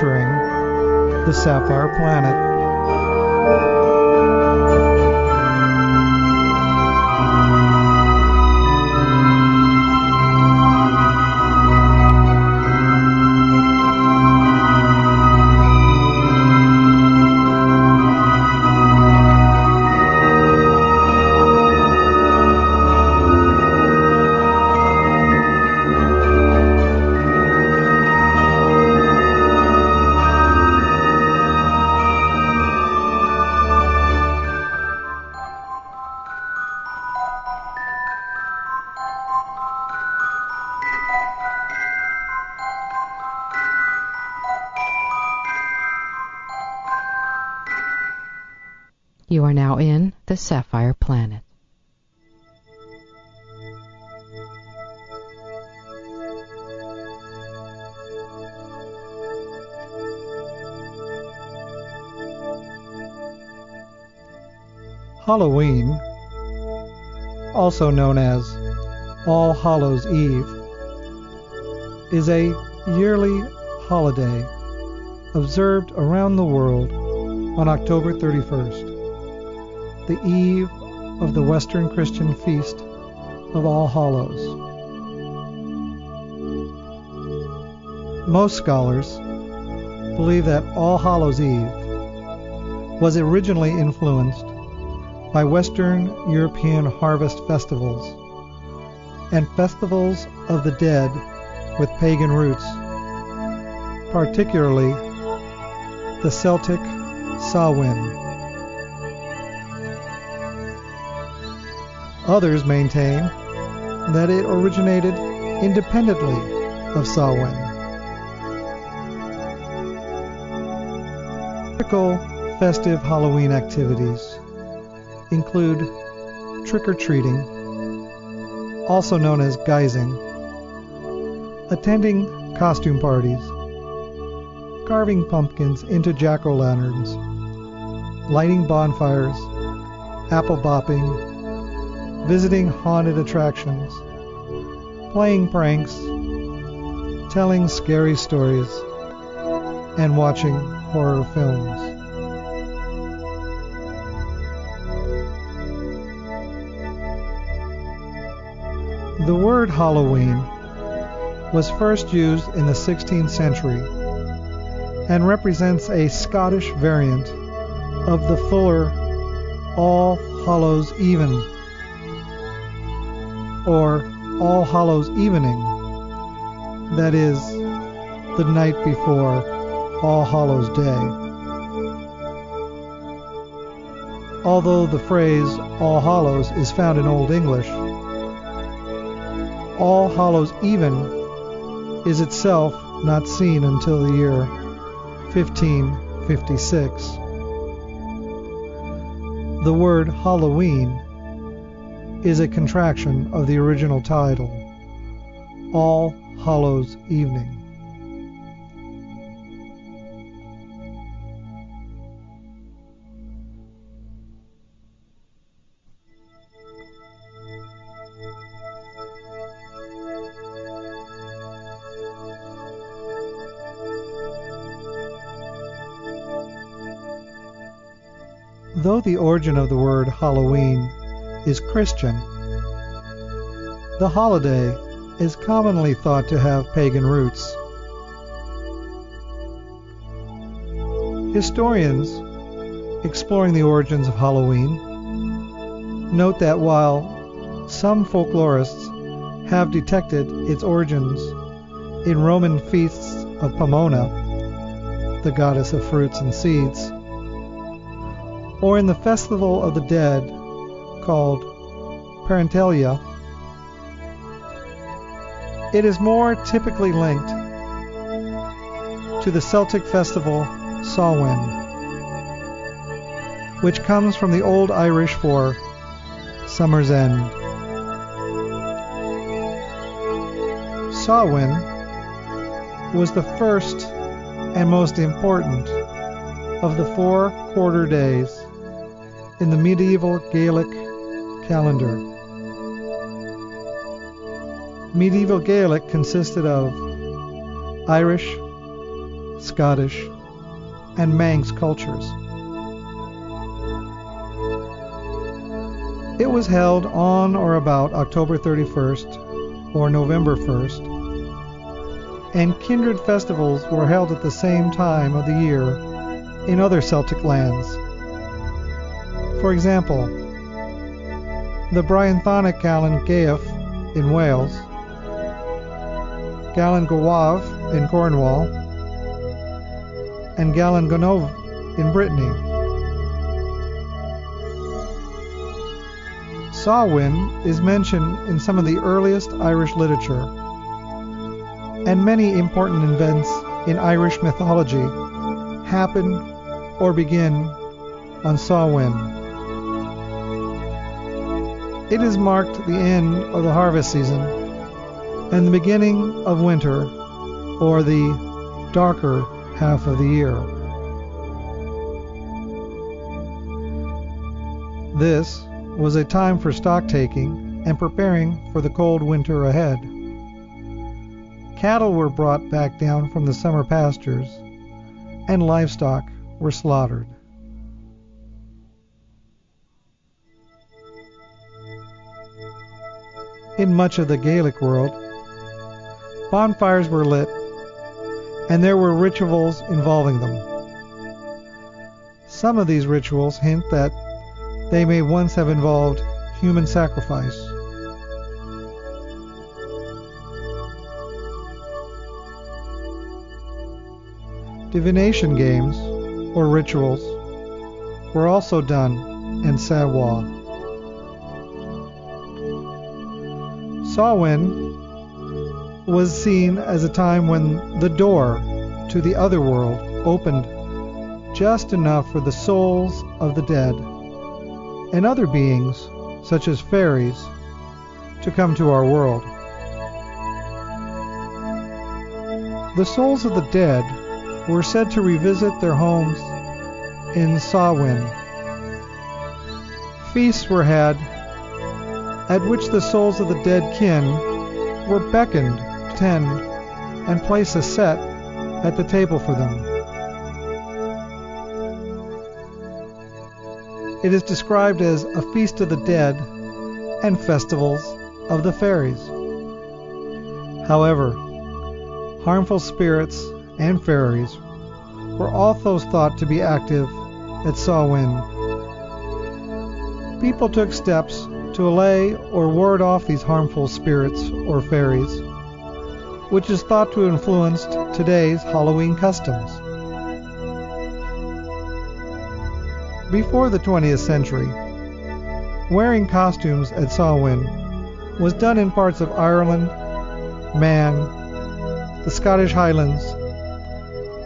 The Sapphire Planet. You are now in the Sapphire Planet. Halloween, also known as All Hallows Eve, is a yearly holiday observed around the world on October 31st, the eve of the Western Christian feast of All Hallows. Most scholars believe that All Hallows Eve was originally influenced by Western European harvest festivals and festivals of the dead with pagan roots, particularly the Celtic Samhain. Others maintain that it originated independently of Samhain. Typical festive Halloween activities include trick-or-treating, also known as guising, attending costume parties, carving pumpkins into jack-o'-lanterns, lighting bonfires, apple bopping, visiting haunted attractions, playing pranks, telling scary stories, and watching horror films. The word Halloween was first used in the 16th century and represents a Scottish variant of the fuller All Hallows Even or All Hallows Evening, that is, the night before All Hallows Day. Although the phrase All Hallows is found in Old English, All Hallows Even is itself not seen until the year 1556. The word Halloween is a contraction of the original title, All Hallows Evening. Though the origin of the word Halloween is Christian, the holiday is commonly thought to have pagan roots. Historians exploring the origins of Halloween note that while some folklorists have detected its origins in Roman feasts of Pomona, the goddess of fruits and seeds, or in the Festival of the Dead called Parentalia, it is more typically linked to the Celtic festival Samhain, which comes from the Old Irish for summer's end. Samhain was the first and most important of the four quarter days in the medieval Gaelic calendar. Medieval Gaelic consisted of Irish, Scottish, and Manx cultures. It was held on or about October 31st or November 1st, and kindred festivals were held at the same time of the year in other Celtic lands. For example, the Brythonic Galan Gaeaf in Wales, Galan Gawaf in Cornwall, and Galan Gonov in Brittany. Samhain is mentioned in some of the earliest Irish literature, and many important events in Irish mythology happen or begin on Samhain. It has marked the end of the harvest season and the beginning of winter, or the darker half of the year. This was a time for stock taking and preparing for the cold winter ahead. Cattle were brought back down from the summer pastures, and livestock were slaughtered. In much of the Gaelic world, bonfires were lit and there were rituals involving them. Some of these rituals hint that they may once have involved human sacrifice. Divination games, or rituals, were also done in Samhain. Samhain was seen as a time when the door to the other world opened just enough for the souls of the dead and other beings, such as fairies, to come to our world. The souls of the dead were said to revisit their homes in Samhain. Feasts were had at which the souls of the dead kin were beckoned to tend and place a set at the table for them. It is described as a feast of the dead and festivals of the fairies. However, harmful spirits and fairies were also thought to be active at Samhain. People took steps to allay or ward off these harmful spirits or fairies, which is thought to have influenced today's Halloween customs. Before the 20th century, wearing costumes at Samhain was done in parts of Ireland, Man, the Scottish Highlands,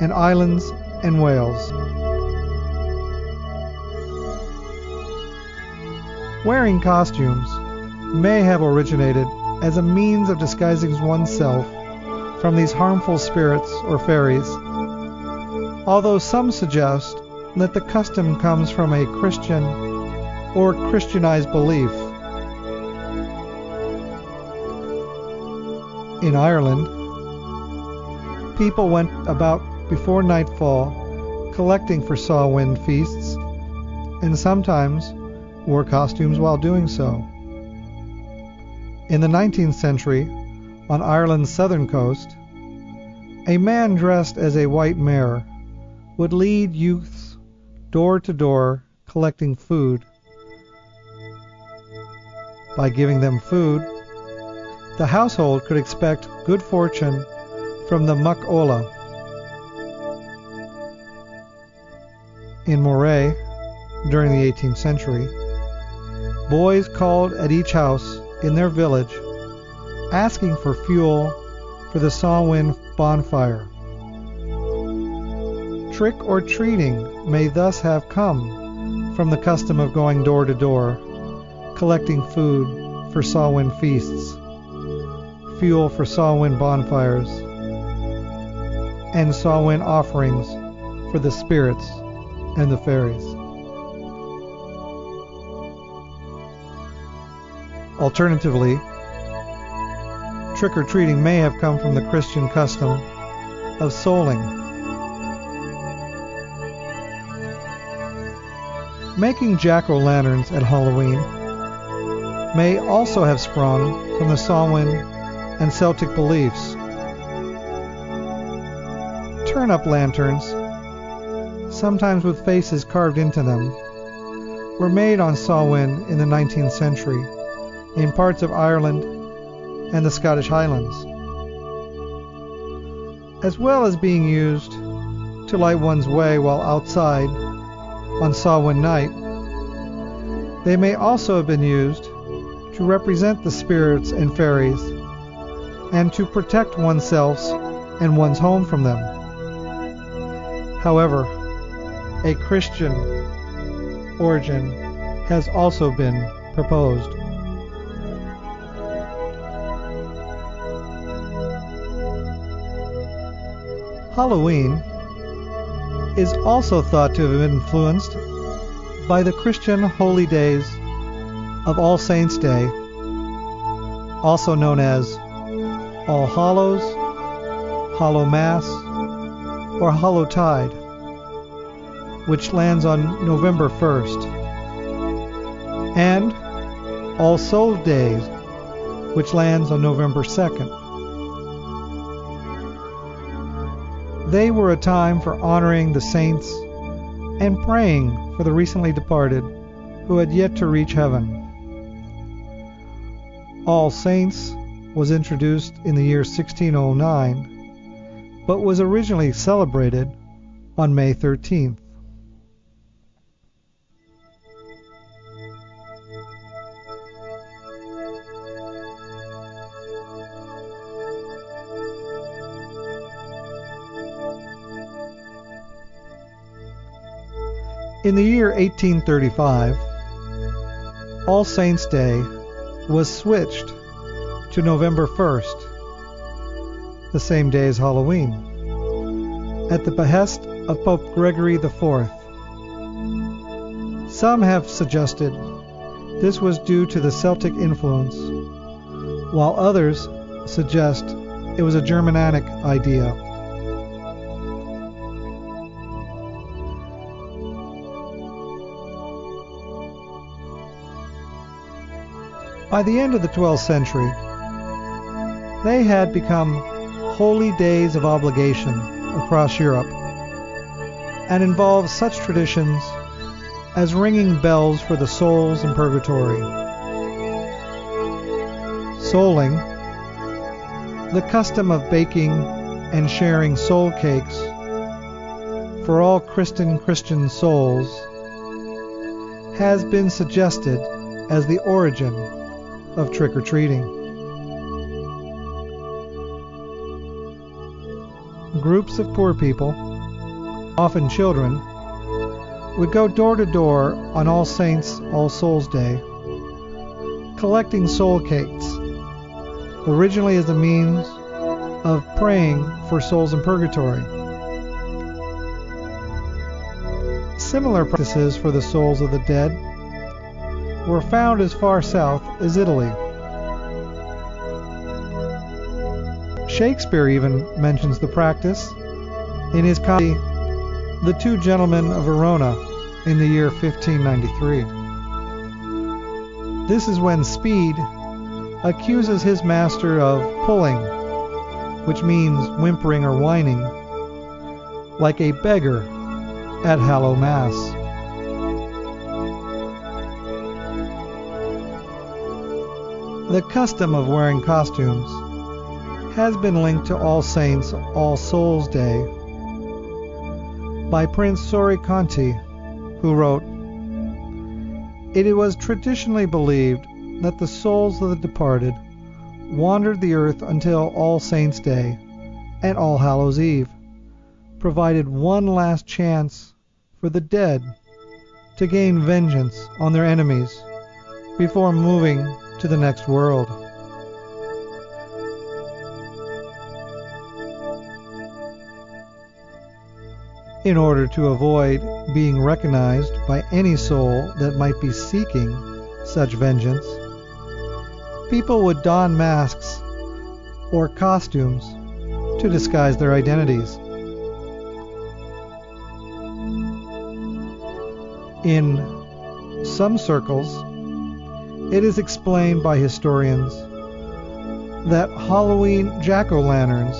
and islands and Wales. Wearing costumes may have originated as a means of disguising oneself from these harmful spirits or fairies, although some suggest that the custom comes from a Christian or Christianized belief. In Ireland, people went about before nightfall collecting for Samhain feasts, and sometimes wore costumes while doing so. In the 19th century, on Ireland's southern coast, a man dressed as a white mare would lead youths door to door collecting food. By giving them food, the household could expect good fortune from the Muck Olla. In Moray, during the 18th century, boys called at each house in their village asking for fuel for the Samhain bonfire. Trick or treating may thus have come from the custom of going door to door, collecting food for Samhain feasts, fuel for Samhain bonfires, and Samhain offerings for the spirits and the fairies. Alternatively, trick or treating may have come from the Christian custom of souling. Making jack o' lanterns at Halloween may also have sprung from the Samhain and Celtic beliefs. Turn-up lanterns, sometimes with faces carved into them, were made on Samhain in the 19th century in parts of Ireland and the Scottish Highlands, as well as being used to light one's way while outside on Samhain night. They may also have been used to represent the spirits and fairies and to protect oneself and one's home from them. However, a Christian origin has also been proposed. Halloween is also thought to have been influenced by the Christian holy days of All Saints' Day, also known as All Hallows, mass, or Hallowtide, which lands on November 1st, and All Souls Days, which lands on November 2nd. They were a time for honoring the saints and praying for the recently departed who had yet to reach heaven. All Saints was introduced in the year 1609, but was originally celebrated on May 13th. In the year 1835, All Saints' Day was switched to November 1st, the same day as Halloween, at the behest of Pope Gregory IV. Some have suggested this was due to the Celtic influence, while others suggest it was a Germanic idea. By the end of the 12th century, they had become holy days of obligation across Europe and involved such traditions as ringing bells for the souls in purgatory. Souling, the custom of baking and sharing soul cakes for all Christian Christian souls, has been suggested as the origin of trick or treating. Groups of poor people, often children, would go door to door on All Saints, All Souls Day, collecting soul cakes, originally as a means of praying for souls in purgatory. Similar practices for the souls of the dead were found as far south as Italy. Shakespeare even mentions the practice in his comedy The Two Gentlemen of Verona in the year 1593. This is when Speed accuses his master of pulling, which means whimpering or whining, like a beggar at Hallowmass. The custom of wearing costumes has been linked to All Saints, All Souls Day by Prince Sorie Conteh, who wrote, It was traditionally believed that the souls of the departed wandered the earth until All Saints' Day and All Hallows' Eve, provided one last chance for the dead to gain vengeance on their enemies before moving to the next world. In order to avoid being recognized by any soul that might be seeking such vengeance, people would don masks or costumes to disguise their identities. In some circles, it is explained by historians that Halloween jack o' lanterns,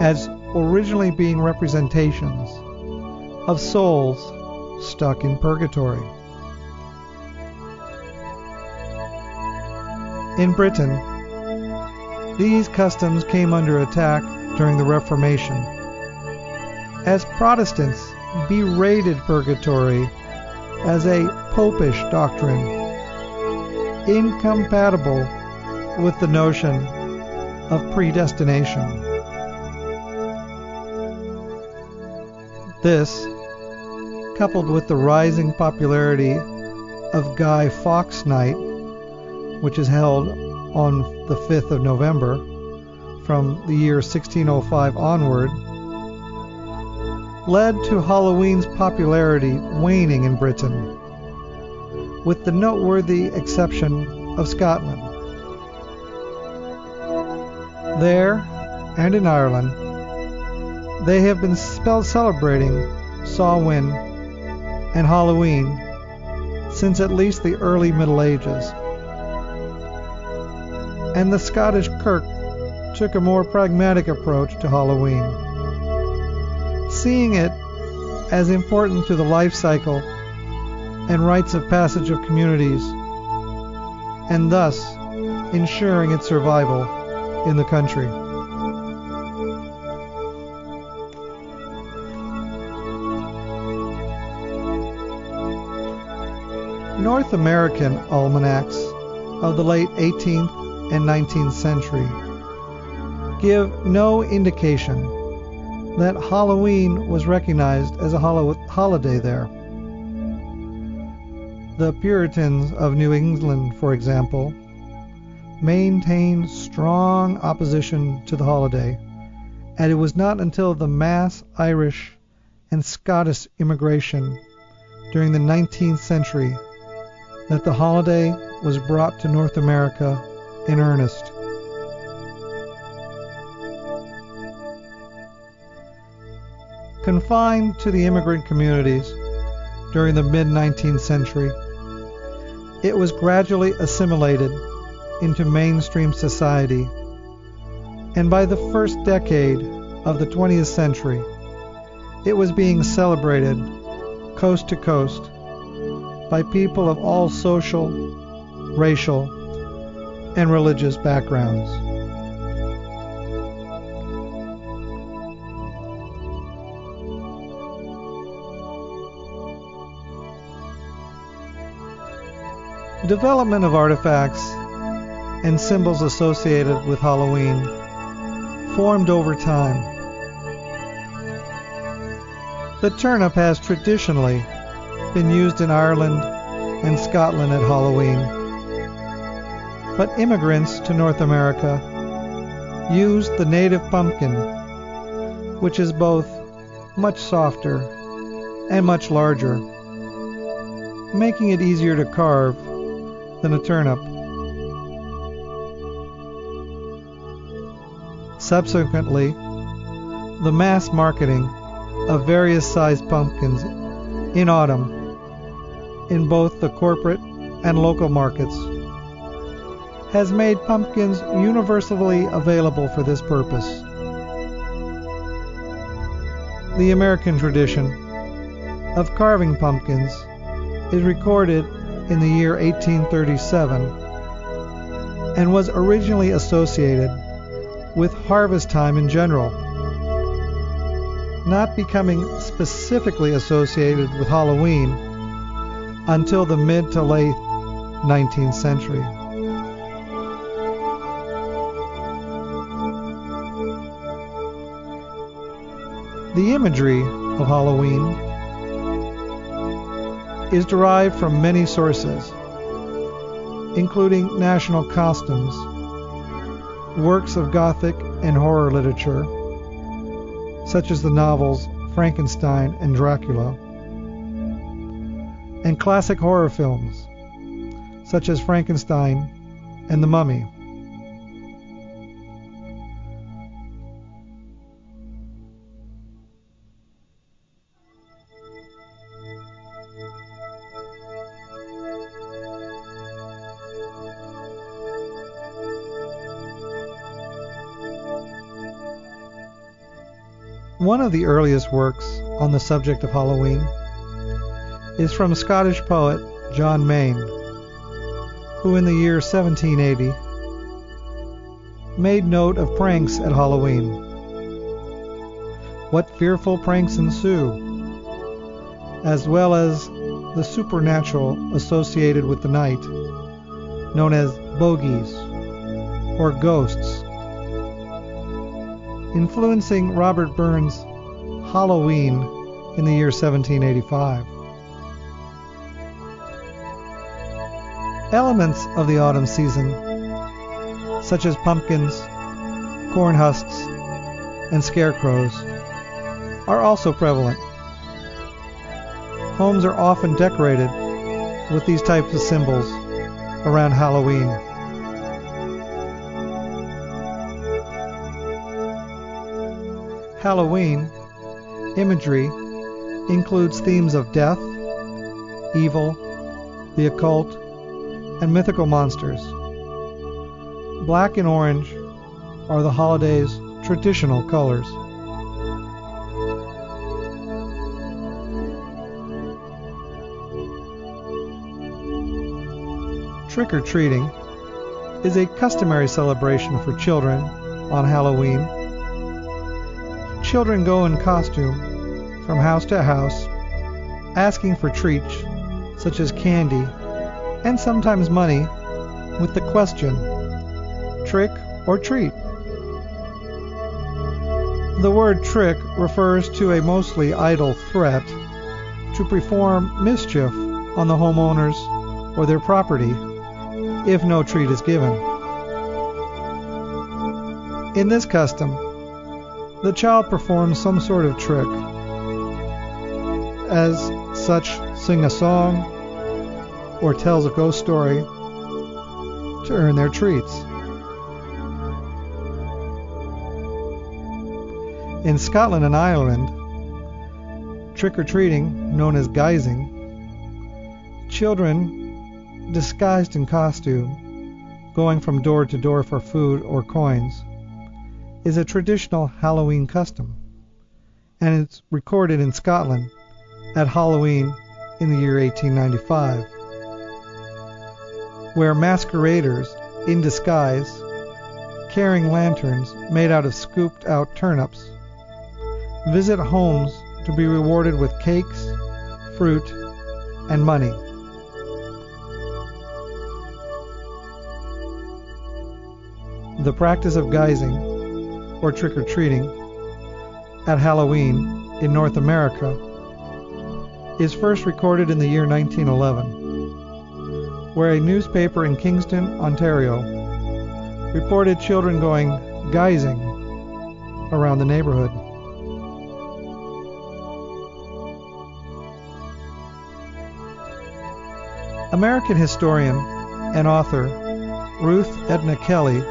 as originally being representations of souls stuck in purgatory. In Britain, these customs came under attack during the Reformation, as Protestants berated purgatory as a popish doctrine, incompatible with the notion of predestination. This, coupled with the rising popularity of Guy Fawkes Night, which is held on the 5th of November from the year 1605 onward, led to Halloween's popularity waning in Britain, with the noteworthy exception of Scotland. There and in Ireland, they have been celebrating Samhain and Halloween since at least the early Middle Ages and the Scottish Kirk took a more pragmatic approach to Halloween, seeing it as important to the life cycle and rites of passage of communities, and thus ensuring its survival in the country. North American almanacs of the late 18th and 19th century give no indication that Halloween was recognized as a holiday there. The Puritans of New England, for example, maintained strong opposition to the holiday, and it was not until the mass Irish and Scottish immigration during the 19th century that the holiday was brought to North America in earnest. Confined to the immigrant communities during the mid 19th century, it was gradually assimilated into mainstream society, and by the first decade of the 20th century, it was being celebrated coast to coast by people of all social, racial, and religious backgrounds. Development of artifacts and symbols associated with Halloween formed over time. The turnip has traditionally been used in Ireland and Scotland at Halloween but immigrants to North America used the native pumpkin, which is both much softer and much larger, making it easier to carve than a turnip. Subsequently, the mass marketing of various sized pumpkins in autumn in both the corporate and local markets has made pumpkins universally available for this purpose. The American tradition of carving pumpkins is recorded in the year 1837 and was originally associated with harvest time in general, not becoming specifically associated with Halloween until the mid to late 19th century. The imagery of Halloween is derived from many sources, including national costumes, works of Gothic and horror literature, such as the novels Frankenstein and Dracula, and classic horror films, such as Frankenstein and The Mummy. One of the earliest works on the subject of Halloween is from Scottish poet John Mayne, who in the year 1780 made note of pranks at Halloween. What fearful pranks ensue, as well as the supernatural associated with the night, known as bogies or ghosts influencing Robert Burns' Halloween in the year 1785. Elements of the autumn season, such as pumpkins, corn husks, and scarecrows, are also prevalent. Homes are often decorated with these types of symbols around Halloween. Halloween imagery includes themes of death, evil, the occult, and mythical monsters. Black and orange are the holiday's traditional colors. Trick or treating is a customary celebration for children on Halloween children go in costume from house to house, asking for treats such as candy and sometimes money with the question, trick or treat? The word trick refers to a mostly idle threat to perform mischief on the homeowners or their property if no treat is given. In this custom, the child performs some sort of trick, as such sing a song or tells a ghost story to earn their treats. In Scotland and Ireland, trick or treating, known as guising, children disguised in costume, going from door to door for food or coins, is a traditional Halloween custom, and it's recorded in Scotland at Halloween in the year 1895, where masqueraders in disguise, carrying lanterns made out of scooped out turnips, visit homes to be rewarded with cakes, fruit, and money. The practice of guising or trick or treating at Halloween in North America is first recorded in the year 1911, where a newspaper in Kingston, Ontario, reported children going guising around the neighborhood. American historian and author Ruth Edna Kelly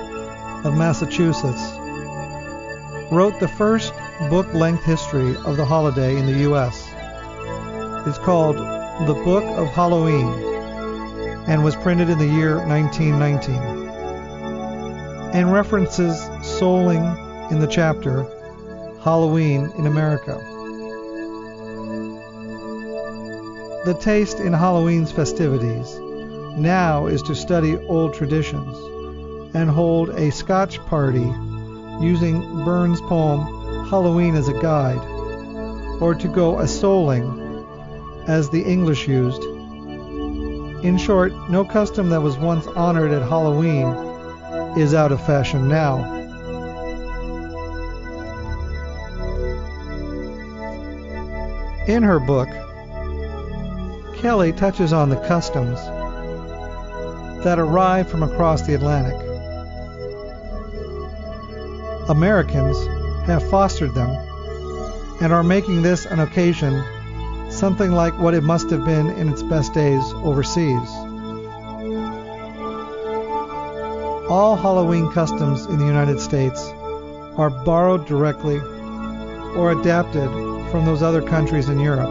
of Massachusetts wrote the first book length history of the holiday in the U.S. It's called The Book of Halloween and was printed in the year 1919 and references souling in the chapter Halloween in America. The taste in Halloween's festivities now is to study old traditions and hold a Scotch party using Burns' poem Halloween as a guide, or to go a souling, as the English used, In short, no custom that was once honored at Halloween is out of fashion now. In her book, Kelly touches on the customs that arrive from across the Atlantic. Americans have fostered them and are making this an occasion something like what it must have been in its best days overseas. All Halloween customs in the United States are borrowed directly or adapted from those other countries in Europe.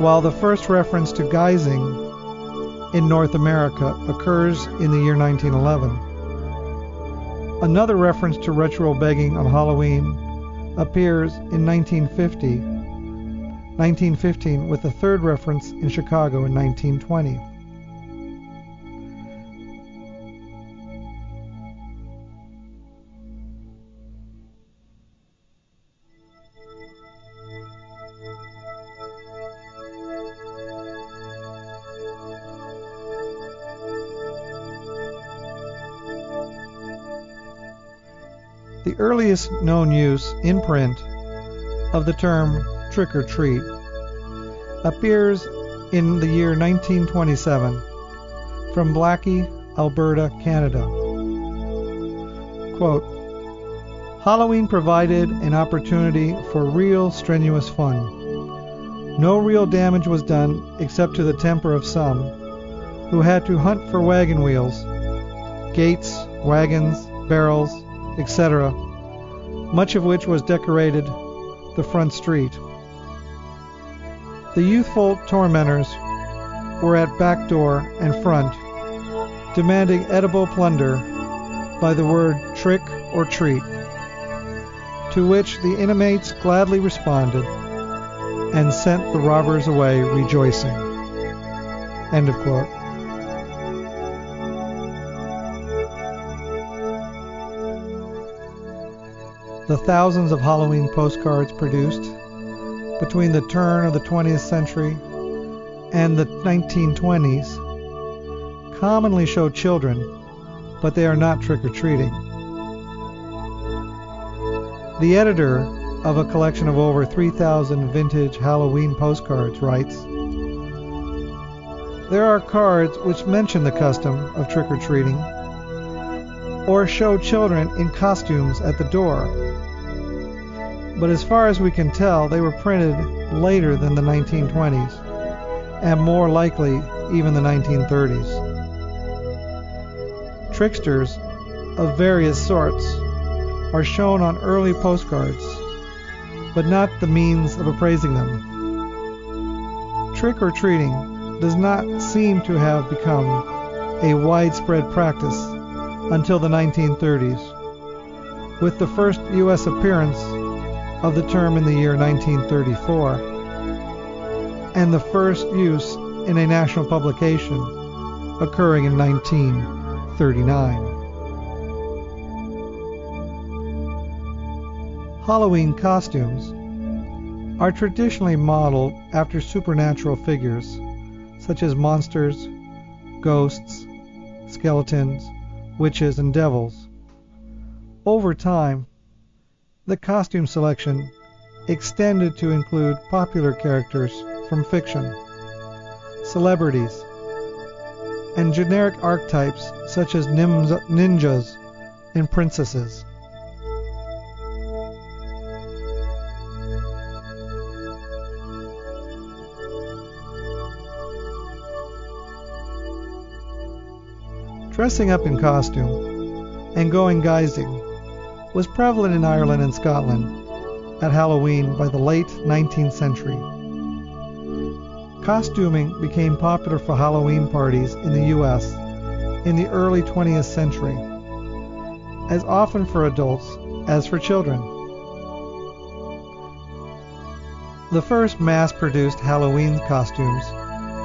While the first reference to guising in North America occurs in the year 1911, another reference to ritual begging on Halloween appears in 1950 1915, with a third reference in Chicago in 1920. Earliest known use in print of the term trick or treat appears in the year 1927 from Blackie, Alberta, Canada. Quote, Halloween provided an opportunity for real strenuous fun. No real damage was done except to the temper of some, who had to hunt for wagon wheels, gates, wagons, barrels, etc., much of which was decorated the front street. The youthful tormentors were at back door and front, demanding edible plunder by the word trick or treat, to which the inmates gladly responded and sent the robbers away rejoicing. End of quote. The thousands of Halloween postcards produced between the turn of the 20th century and the 1920s commonly show children, but they are not trick or treating. The editor of a collection of over 3,000 vintage Halloween postcards writes There are cards which mention the custom of trick or treating or show children in costumes at the door but as far as we can tell, they were printed later than the 1920s, and more likely even the 1930s. Tricksters of various sorts are shown on early postcards, but not the means of appraising them. Trick or treating does not seem to have become a widespread practice until the 1930s, with the first U.S. appearance of the term in the year 1934, and the first use in a national publication occurring in 1939. Halloween costumes are traditionally modeled after supernatural figures such as monsters, ghosts, skeletons, witches, and devils. Over time, the costume selection extended to include popular characters from fiction, celebrities, and generic archetypes such as ninjas and princesses. Dressing up in costume and going guising was prevalent in Ireland and Scotland at Halloween by the late 19th century. Costuming became popular for Halloween parties in the US in the early 20th century, as often for adults as for children. The first mass produced Halloween costumes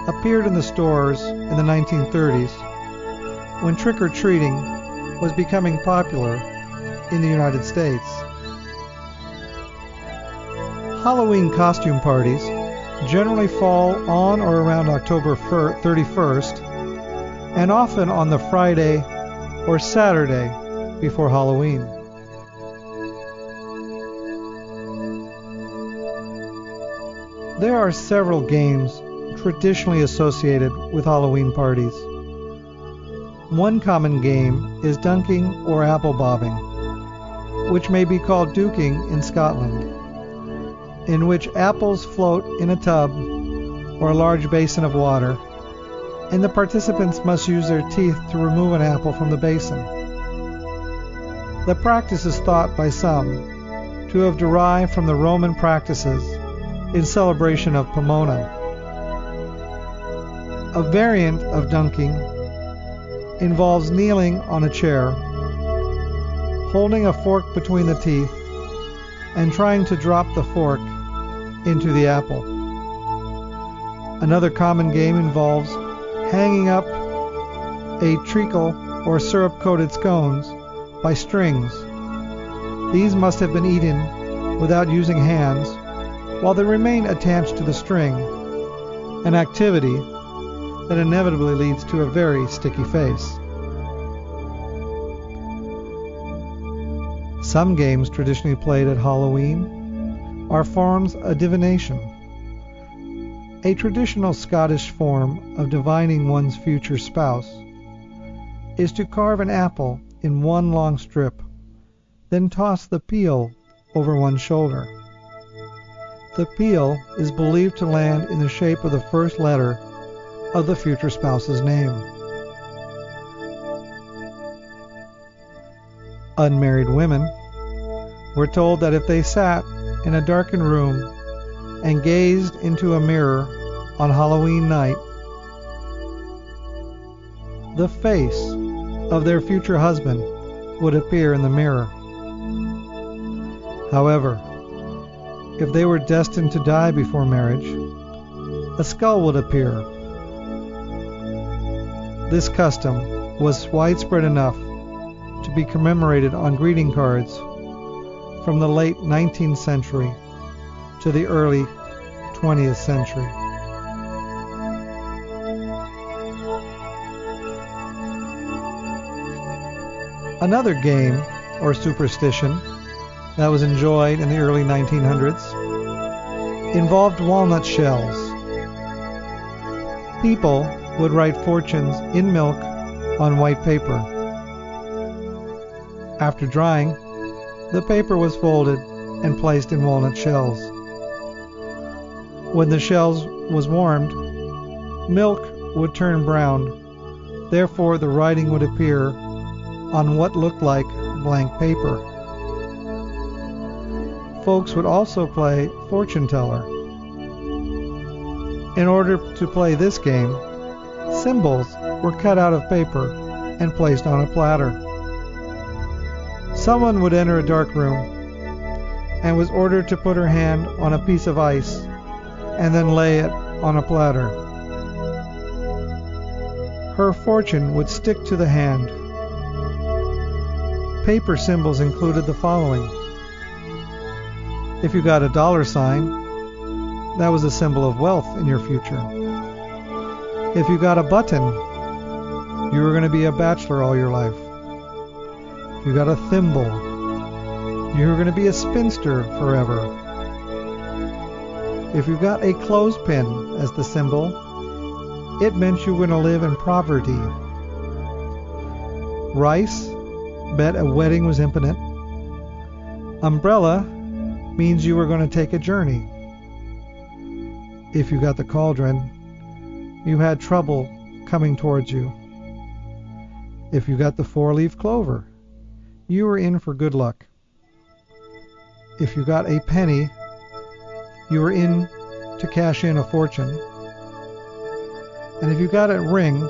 appeared in the stores in the 1930s when trick or treating was becoming popular in the United States. Halloween costume parties generally fall on or around October 31st and often on the Friday or Saturday before Halloween. There are several games traditionally associated with Halloween parties. One common game is dunking or apple bobbing, which may be called dooking in Scotland, in which apples float in a tub or a large basin of water, and the participants must use their teeth to remove an apple from the basin. The practice is thought by some to have derived from the Roman practices in celebration of Pomona. A variant of dunking involves kneeling on a chair, holding a fork between the teeth, and trying to drop the fork into the apple. Another common game involves hanging up a treacle or syrup coated scones by strings. These must have been eaten without using hands while they remain attached to the string, an activity that inevitably leads to a very sticky face. Some games traditionally played at Halloween are forms of divination, a traditional Scottish form of divining one's future spouse is to carve an apple in one long strip, then toss the peel over one's shoulder. The peel is believed to land in the shape of the first letter of the future spouse's name. Unmarried women were told that if they sat in a darkened room and gazed into a mirror on Halloween night, the face of their future husband would appear in the mirror. However, if they were destined to die before marriage, a skull would appear. This custom was widespread enough to be commemorated on greeting cards from the late 19th century to the early 20th century. Another game or superstition that was enjoyed in the early 1900s involved walnut shells. People would write fortunes in milk on white paper. After drying, the paper was folded and placed in walnut shells. When the shells was warmed, milk would turn brown. Therefore, the writing would appear on what looked like blank paper folks would also play fortune teller. In order to play this game, symbols were cut out of paper and placed on a platter. Someone would enter a dark room and was ordered to put her hand on a piece of ice and then lay it on a platter. Her fortune would stick to the hand. Paper symbols included the following if you got a dollar sign, that was a symbol of wealth in your future. If you got a button, you were going to be a bachelor all your life. You got a thimble, you were going to be a spinster forever. If you got a clothespin as the symbol, it meant you were going to live in poverty. Rice bet a wedding was imminent. Umbrella means you were going to take a journey. If you got the cauldron, you had trouble coming towards you. If you got the four leaf clover, you were in for good luck. If you got a penny, you were in to cash in a fortune. And if you got a ring,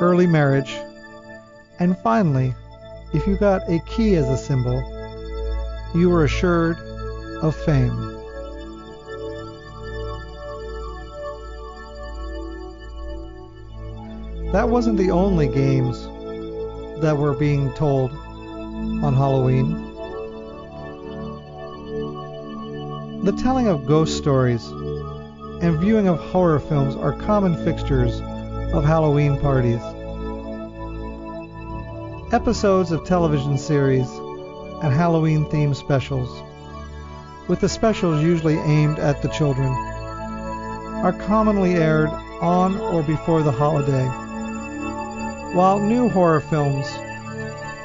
early marriage. And finally, if you got a key as a symbol, you were assured of fame. That wasn't the only games that were being told on Halloween. The telling of ghost stories and viewing of horror films are common fixtures of Halloween parties. Episodes of television series and Halloween themed specials, with the specials usually aimed at the children, are commonly aired on or before the holiday, while new horror films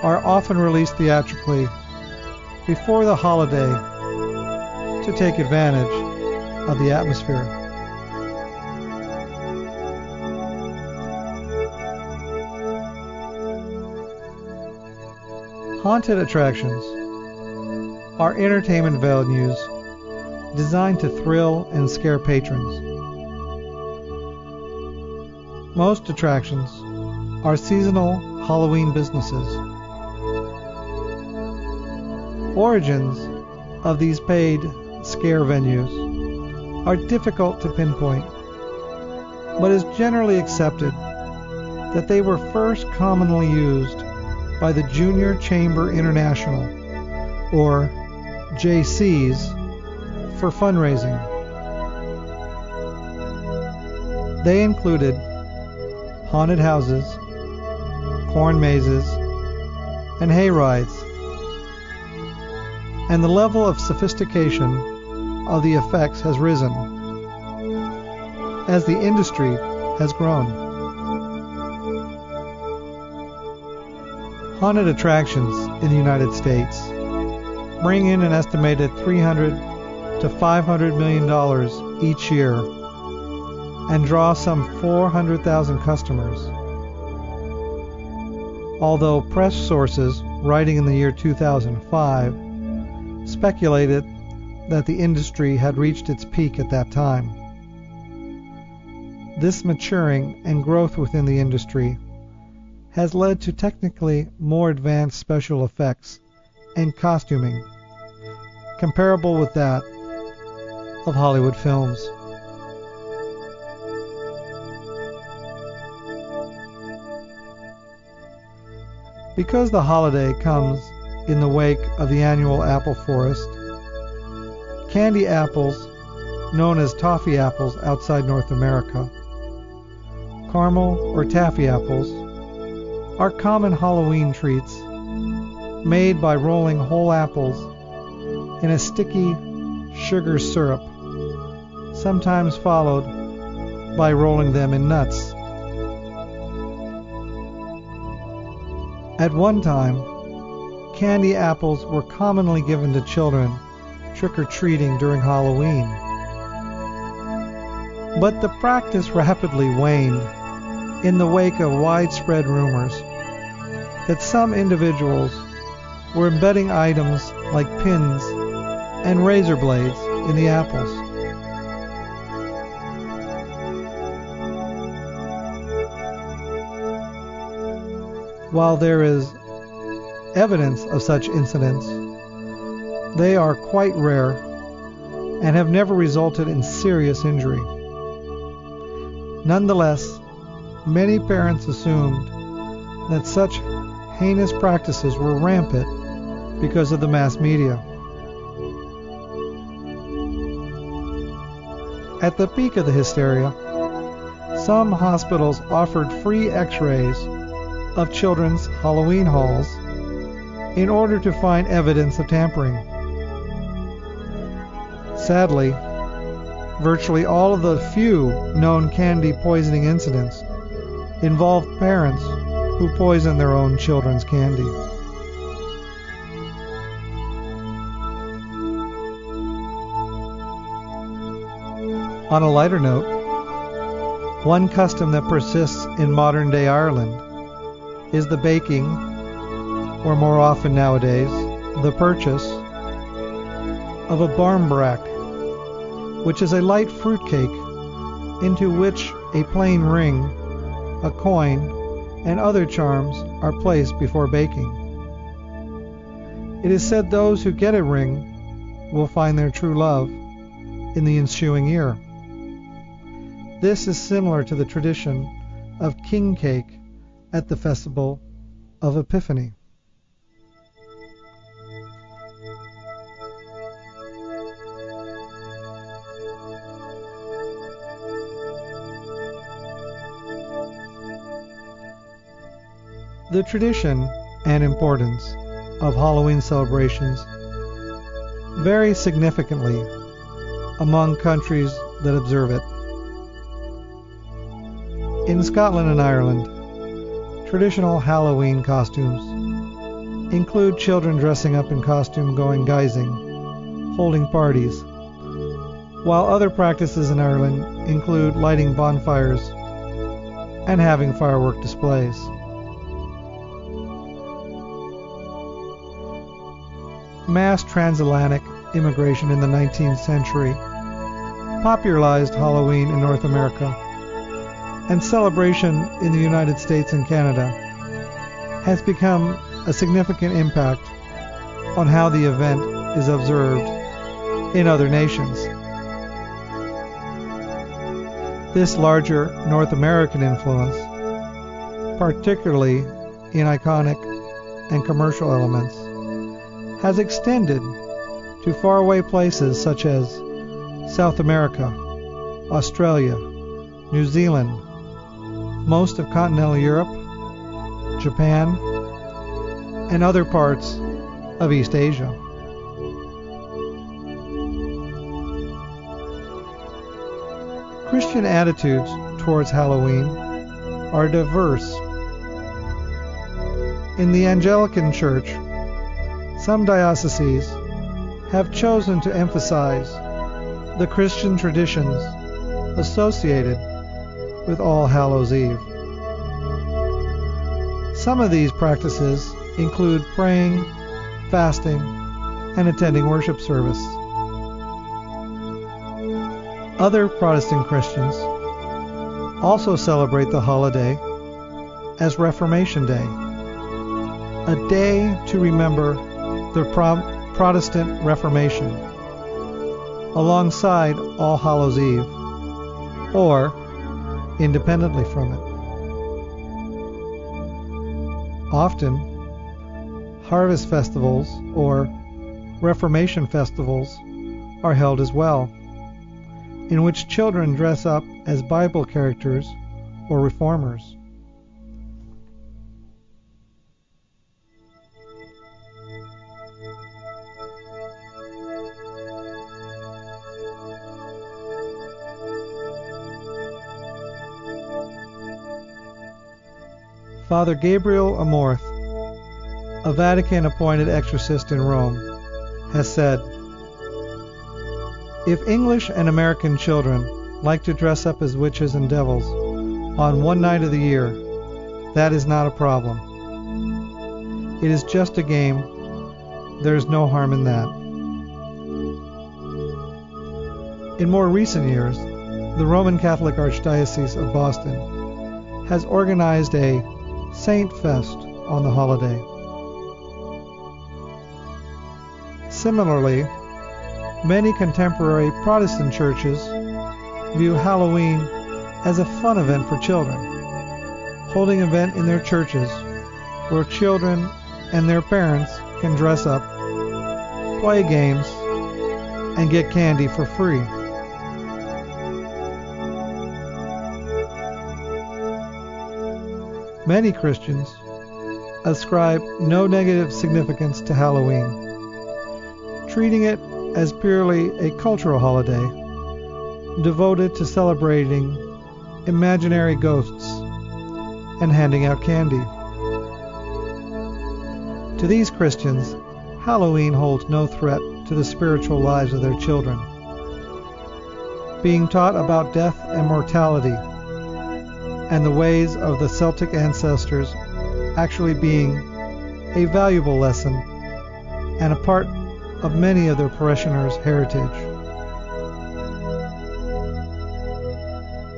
are often released theatrically before the holiday to take advantage of the atmosphere. Haunted attractions are entertainment venues designed to thrill and scare patrons. Most attractions are seasonal Halloween businesses. Origins of these paid scare venues are difficult to pinpoint, but is generally accepted that they were first commonly used by the Junior Chamber International, or Jaycees, for fundraising. They included haunted houses, corn mazes, and hay rides. And the level of sophistication of the effects has risen as the industry has grown. Haunted attractions in the United States bring in an estimated 300 to 500 million dollars each year and draw some 400,000 customers. Although press sources writing in the year 2005 speculated that the industry had reached its peak at that time. This maturing and growth within the industry has led to technically more advanced special effects and costuming, comparable with that of Hollywood films. Because the holiday comes in the wake of the annual apple forest, candy apples, known as toffee apples outside North America, caramel or taffy apples, are common Halloween treats made by rolling whole apples in a sticky sugar syrup, sometimes followed by rolling them in nuts. At one time, candy apples were commonly given to children trick or treating during Halloween. But the practice rapidly waned in the wake of widespread rumors that some individuals were embedding items like pins and razor blades in the apples. While there is evidence of such incidents, they are quite rare and have never resulted in serious injury. Nonetheless, many parents assumed that such heinous practices were rampant because of the mass media. At the peak of the hysteria, some hospitals offered free x rays of children's Halloween hauls in order to find evidence of tampering. Sadly, virtually all of the few known candy poisoning incidents involved parents who poison their own children's candy. On a lighter note, one custom that persists in modern day Ireland is the baking, or more often nowadays, the purchase of a barmbrack, which is a light fruitcake into which a plain ring a coin, and other charms are placed before baking. It is said those who get a ring will find their true love in the ensuing year. This is similar to the tradition of king cake at the festival of Epiphany. The tradition and importance of Halloween celebrations vary significantly among countries that observe it. In Scotland and Ireland, traditional Halloween costumes include children dressing up in costume going guising, holding parties, while other practices in Ireland include lighting bonfires and having firework displays. Mass transatlantic immigration in the 19th century popularized Halloween in North America, and celebration in the United States and Canada has become a significant impact on how the event is observed in other nations. This larger North American influence, particularly in iconic and commercial elements, has extended to faraway places such as South America, Australia, New Zealand, most of continental Europe, Japan, and other parts of East Asia. Christian attitudes towards Halloween are diverse. In the Anglican Church, some dioceses have chosen to emphasize the Christian traditions associated with All Hallows Eve. Some of these practices include praying, fasting, and attending worship service. Other Protestant Christians also celebrate the holiday as Reformation Day, a day to remember the Pro- Protestant Reformation, alongside All Hallows Eve, or independently from it. Often, harvest festivals or Reformation festivals are held as well in which children dress up as Bible characters or reformers. Father Gabriel Amorth, a Vatican appointed exorcist in Rome, has said if English and American children like to dress up as witches and devils on one night of the year, that is not a problem. It is just a game. There is no harm in that. In more recent years, the Roman Catholic Archdiocese of Boston has organized a Saint Fest on the holiday. Similarly, Many contemporary Protestant churches view Halloween as a fun event for children, holding event in their churches where children and their parents can dress up, play games, and get candy for free. Many Christians ascribe no negative significance to Halloween, treating it as purely a cultural holiday devoted to celebrating imaginary ghosts and handing out candy. To these Christians, Halloween holds no threat to the spiritual lives of their children. Being taught about death and mortality and the ways of the Celtic ancestors actually being a valuable lesson and a part of many of their parishioners' heritage.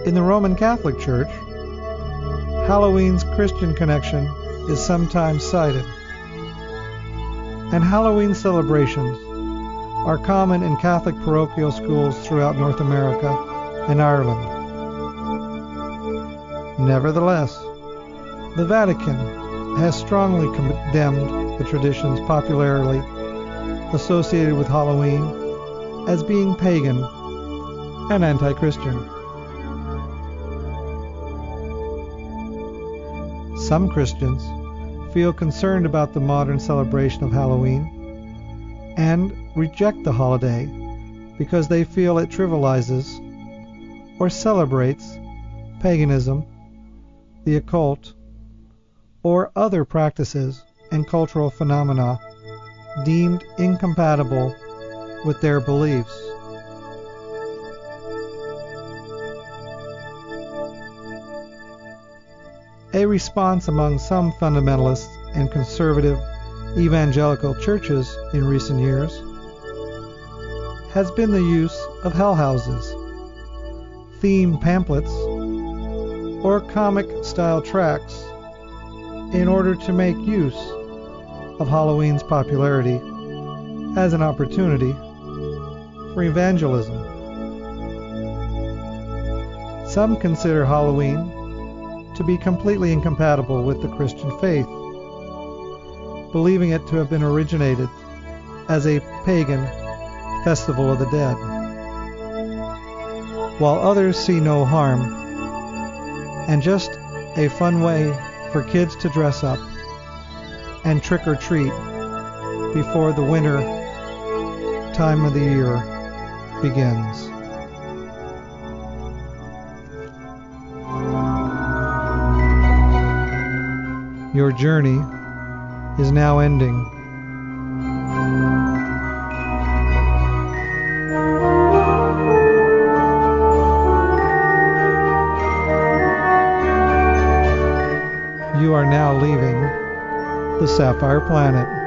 In the Roman Catholic Church, Halloween's Christian connection is sometimes cited, and Halloween celebrations are common in Catholic parochial schools throughout North America and Ireland. Nevertheless, the Vatican has strongly condemned the tradition's popularly associated with Halloween as being pagan and anti Christian. Some Christians feel concerned about the modern celebration of Halloween and reject the holiday because they feel it trivializes or celebrates paganism, the occult, or other practices and cultural phenomena deemed incompatible with their beliefs. A response among some fundamentalist and conservative evangelical churches in recent years has been the use of hell houses, theme pamphlets, or comic style tracts in order to make use of Halloween's popularity as an opportunity for evangelism. Some consider Halloween to be completely incompatible with the Christian faith, believing it to have been originated as a pagan festival of the dead, while others see no harm and just a fun way for kids to dress up and trick or treat before the winter time of the year begins. Your journey is now ending. Sapphire Planet.